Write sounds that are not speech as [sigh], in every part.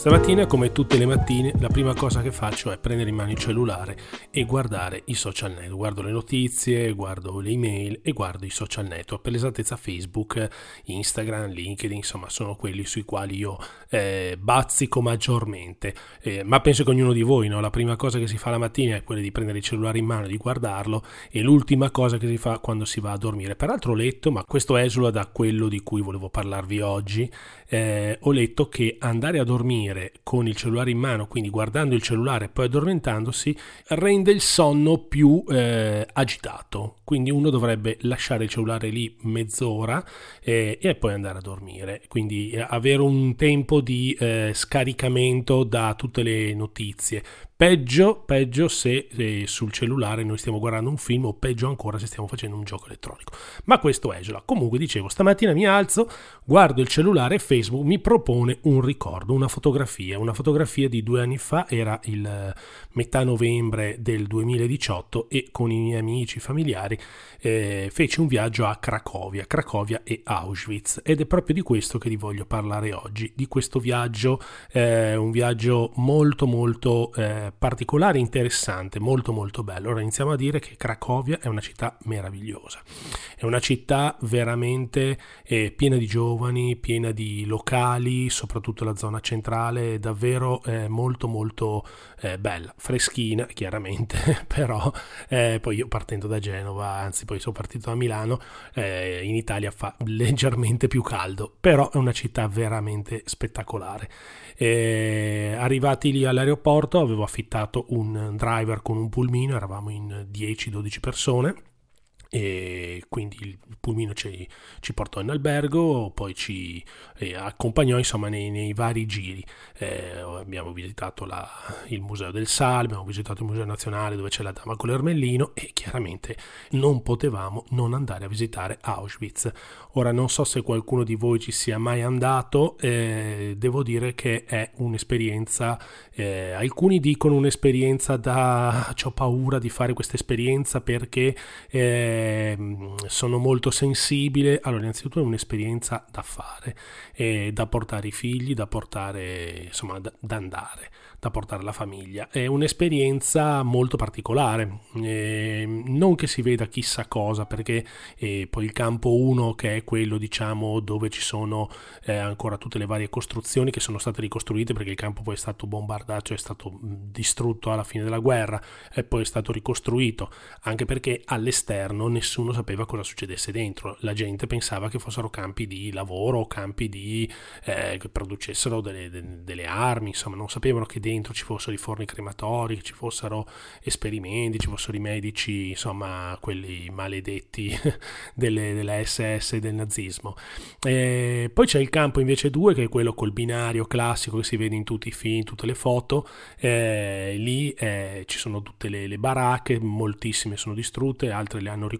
Stamattina, come tutte le mattine, la prima cosa che faccio è prendere in mano il cellulare e guardare i social network. Guardo le notizie, guardo le email e guardo i social network. Per l'esattezza Facebook, Instagram, LinkedIn, insomma, sono quelli sui quali io eh, bazzico maggiormente. Eh, ma penso che ognuno di voi, no? la prima cosa che si fa la mattina è quella di prendere il cellulare in mano, di guardarlo e l'ultima cosa che si fa quando si va a dormire. Peraltro ho letto, ma questo esula da quello di cui volevo parlarvi oggi, eh, ho letto che andare a dormire dormire con il cellulare in mano, quindi guardando il cellulare e poi addormentandosi, rende il sonno più eh, agitato. Quindi uno dovrebbe lasciare il cellulare lì mezz'ora eh, e poi andare a dormire. Quindi eh, avere un tempo di eh, scaricamento da tutte le notizie Peggio, peggio se eh, sul cellulare noi stiamo guardando un film o peggio ancora se stiamo facendo un gioco elettronico. Ma questo è Esola. Comunque dicevo, stamattina mi alzo, guardo il cellulare e Facebook mi propone un ricordo, una fotografia. Una fotografia di due anni fa, era il eh, metà novembre del 2018 e con i miei amici familiari eh, feci un viaggio a Cracovia, Cracovia e Auschwitz. Ed è proprio di questo che vi voglio parlare oggi, di questo viaggio, eh, un viaggio molto molto... Eh, particolare, interessante, molto molto bello. Ora iniziamo a dire che Cracovia è una città meravigliosa, è una città veramente eh, piena di giovani, piena di locali, soprattutto la zona centrale, davvero eh, molto molto eh, bella, freschina chiaramente, [laughs] però eh, poi io partendo da Genova, anzi poi sono partito da Milano, eh, in Italia fa leggermente più caldo, però è una città veramente spettacolare. Arrivati lì all'aeroporto avevo affittato un driver con un pulmino, eravamo in 10-12 persone e quindi il pulmino ci, ci, portò in albergo, poi ci eh, accompagnò insomma nei, nei vari giri. Eh, abbiamo visitato la, il Museo del Sale, abbiamo visitato il Museo Nazionale dove c'è la Dama con l'Ermellino e chiaramente non potevamo non andare a visitare Auschwitz. Ora non so se qualcuno di voi ci sia mai andato, eh, devo dire che è un'esperienza, eh, alcuni dicono un'esperienza da ho paura di fare questa esperienza perché eh, Ehm, sono molto sensibile. Allora, innanzitutto è un'esperienza da fare, eh, da portare i figli, da portare, insomma, da, da andare da portare alla famiglia. È un'esperienza molto particolare, eh, non che si veda chissà cosa, perché eh, poi il campo 1, che è quello diciamo dove ci sono eh, ancora tutte le varie costruzioni che sono state ricostruite, perché il campo poi è stato bombardato, cioè è stato distrutto alla fine della guerra e poi è stato ricostruito, anche perché all'esterno nessuno sapeva cosa succedesse dentro, la gente pensava che fossero campi di lavoro campi di, eh, che producessero delle, delle, delle armi, insomma non sapevano che dentro ci fossero i forni crematori, che ci fossero esperimenti, ci fossero i medici, insomma, quelli maledetti [laughs] delle, della SS e del nazismo. E poi c'è il campo invece 2, che è quello col binario classico che si vede in tutti i film, in tutte le foto. Eh, lì eh, ci sono tutte le, le, baracche, moltissime sono distrutte, altre le hanno ricostruite,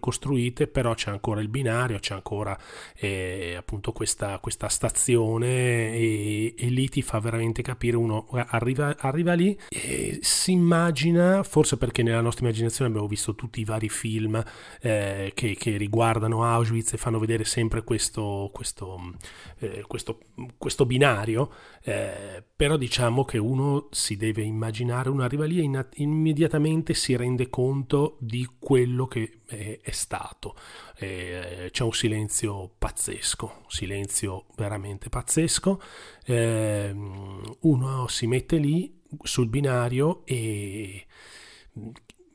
però c'è ancora il binario, c'è ancora eh, appunto questa, questa stazione e, e lì ti fa veramente capire uno arriva arriva lì e si immagina, forse perché nella nostra immaginazione abbiamo visto tutti i vari film eh, che, che, riguardano Auschwitz e fanno vedere sempre questo, questo, eh, questo, questo binario, eh, però diciamo che uno si deve immaginare, uno arriva lì e in, immediatamente si rende conto di quello che è, è stato. Eh, c'è un silenzio pazzesco, silenzio veramente pazzesco. Eh, uno si mette lì sul binario e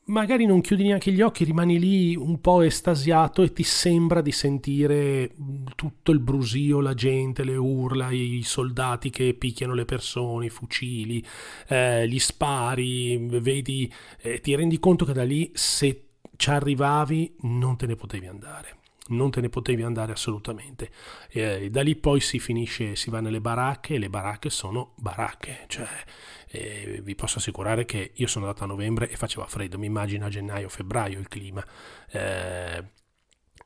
magari non chiudi neanche gli occhi, rimani lì un po' estasiato e ti sembra di sentire tutto il brusio, la gente, le urla, i soldati che picchiano le persone, i fucili, eh, gli spari, vedi, eh, ti rendi conto che da lì se ci arrivavi non te ne potevi andare non te ne potevi andare assolutamente. Eh, da lì poi si finisce, si va nelle baracche e le baracche sono baracche, cioè eh, vi posso assicurare che io sono andato a novembre e faceva freddo, mi immagino a gennaio-febbraio il clima. Eh,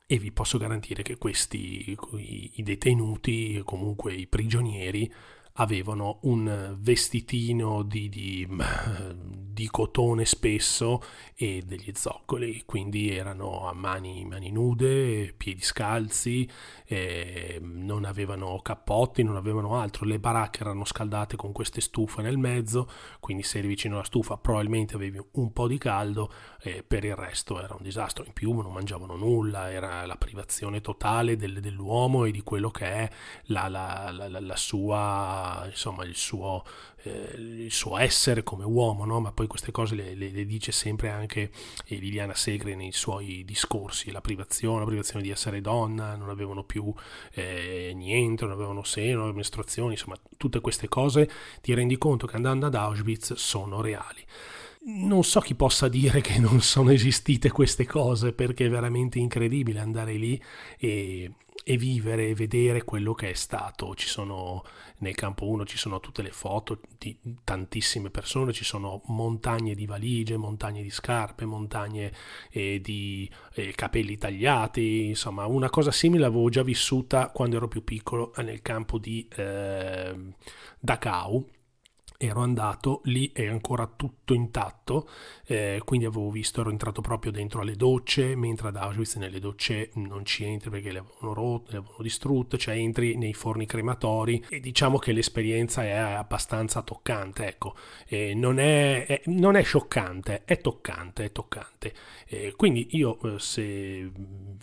e vi posso garantire che questi, i detenuti, comunque i prigionieri, avevano un vestitino di, di, di cotone spesso e degli zoccoli, quindi erano a mani, mani nude, piedi scalzi, eh, non avevano cappotti, non avevano altro, le baracche erano scaldate con queste stufe nel mezzo, quindi se eri vicino alla stufa probabilmente avevi un po' di caldo, eh, per il resto era un disastro, in più non mangiavano nulla, era la privazione totale del, dell'uomo e di quello che è la, la, la, la sua, insomma, il suo, eh, il suo essere come uomo, no? ma poi queste cose le, le, le dice sempre anche eh, Liliana Segre nei suoi discorsi, la privazione, la privazione di essere donna, non avevano più eh, niente, non avevano seno, non avevano mestruazioni, insomma tutte queste cose. Ti rendi conto che andando ad Auschwitz sono reali. Non so chi possa dire che non sono esistite queste cose perché è veramente incredibile andare lì e, e vivere e vedere quello che è stato. Ci sono nel campo 1 ci sono tutte le foto di tantissime persone, ci sono montagne di valigie, montagne di scarpe, montagne eh, di eh, capelli tagliati, insomma, una cosa simile l'avevo già vissuta quando ero più piccolo nel campo di eh, Dachau ero andato, lì è ancora tutto intatto, eh, quindi avevo visto, ero entrato proprio dentro alle docce, mentre ad Auschwitz nelle docce non ci entri perché le avevano rotte, le avevano distrutte, cioè entri nei forni crematori e diciamo che l'esperienza è abbastanza toccante, ecco, eh, non, è, è, non, è, scioccante, è toccante, è toccante. Eh, quindi io eh, se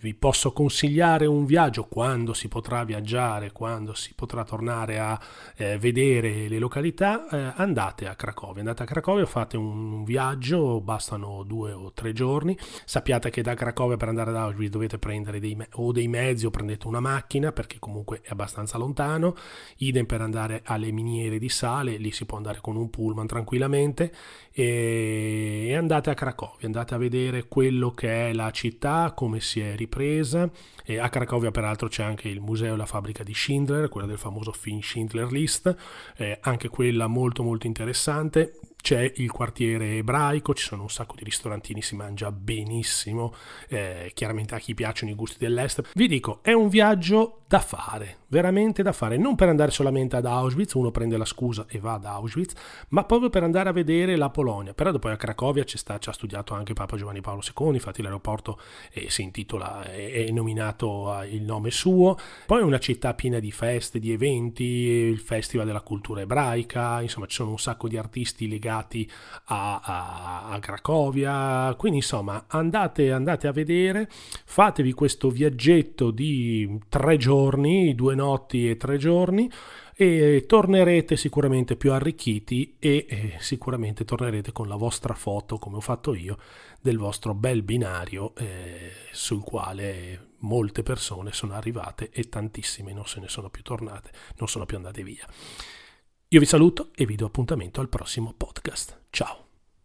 vi posso consigliare un viaggio quando si potrà viaggiare, quando si potrà tornare a eh, vedere le località, eh, andate a Cracovia, andate a Cracovia, fate un viaggio, bastano due o tre giorni, sappiate che da Cracovia per andare ad Auschwitz dovete prendere dei, o dei mezzi o prendete una macchina perché comunque è abbastanza lontano, idem per andare alle miniere di sale, lì si può andare con un pullman tranquillamente. E, e andate a Cracovia, andate a vedere quello che è la città, come si è ripresa, e a Cracovia peraltro c'è anche il museo e la fabbrica di Schindler, quella del famoso film Schindler List, eh, anche quella molto molto interessante c'è il quartiere ebraico, ci sono un sacco di ristorantini, si mangia benissimo, eh, chiaramente a chi piacciono i gusti dell'est. Vi dico, è un viaggio da fare, veramente da fare, non per andare solamente ad Auschwitz, uno prende la scusa e va ad Auschwitz, ma proprio per andare a vedere la Polonia. Però poi a Cracovia ci, sta, ci ha studiato anche Papa Giovanni Paolo II, infatti l'aeroporto eh, si intitola, è, è nominato il nome suo. Poi è una città piena di feste, di eventi, il Festival della cultura ebraica, insomma ci sono un sacco di artisti legati legati a, a, a Cracovia. Quindi insomma andate, andate a vedere, fatevi questo viaggetto di tre giorni, due notti e tre giorni e tornerete sicuramente più arricchiti e eh, sicuramente tornerete con la vostra foto, come ho fatto io, del vostro bel binario eh, sul quale molte persone sono arrivate e tantissime non se ne sono più tornate, non sono più andate via. Io vi saluto e vi do appuntamento al prossimo podcast. Ciao!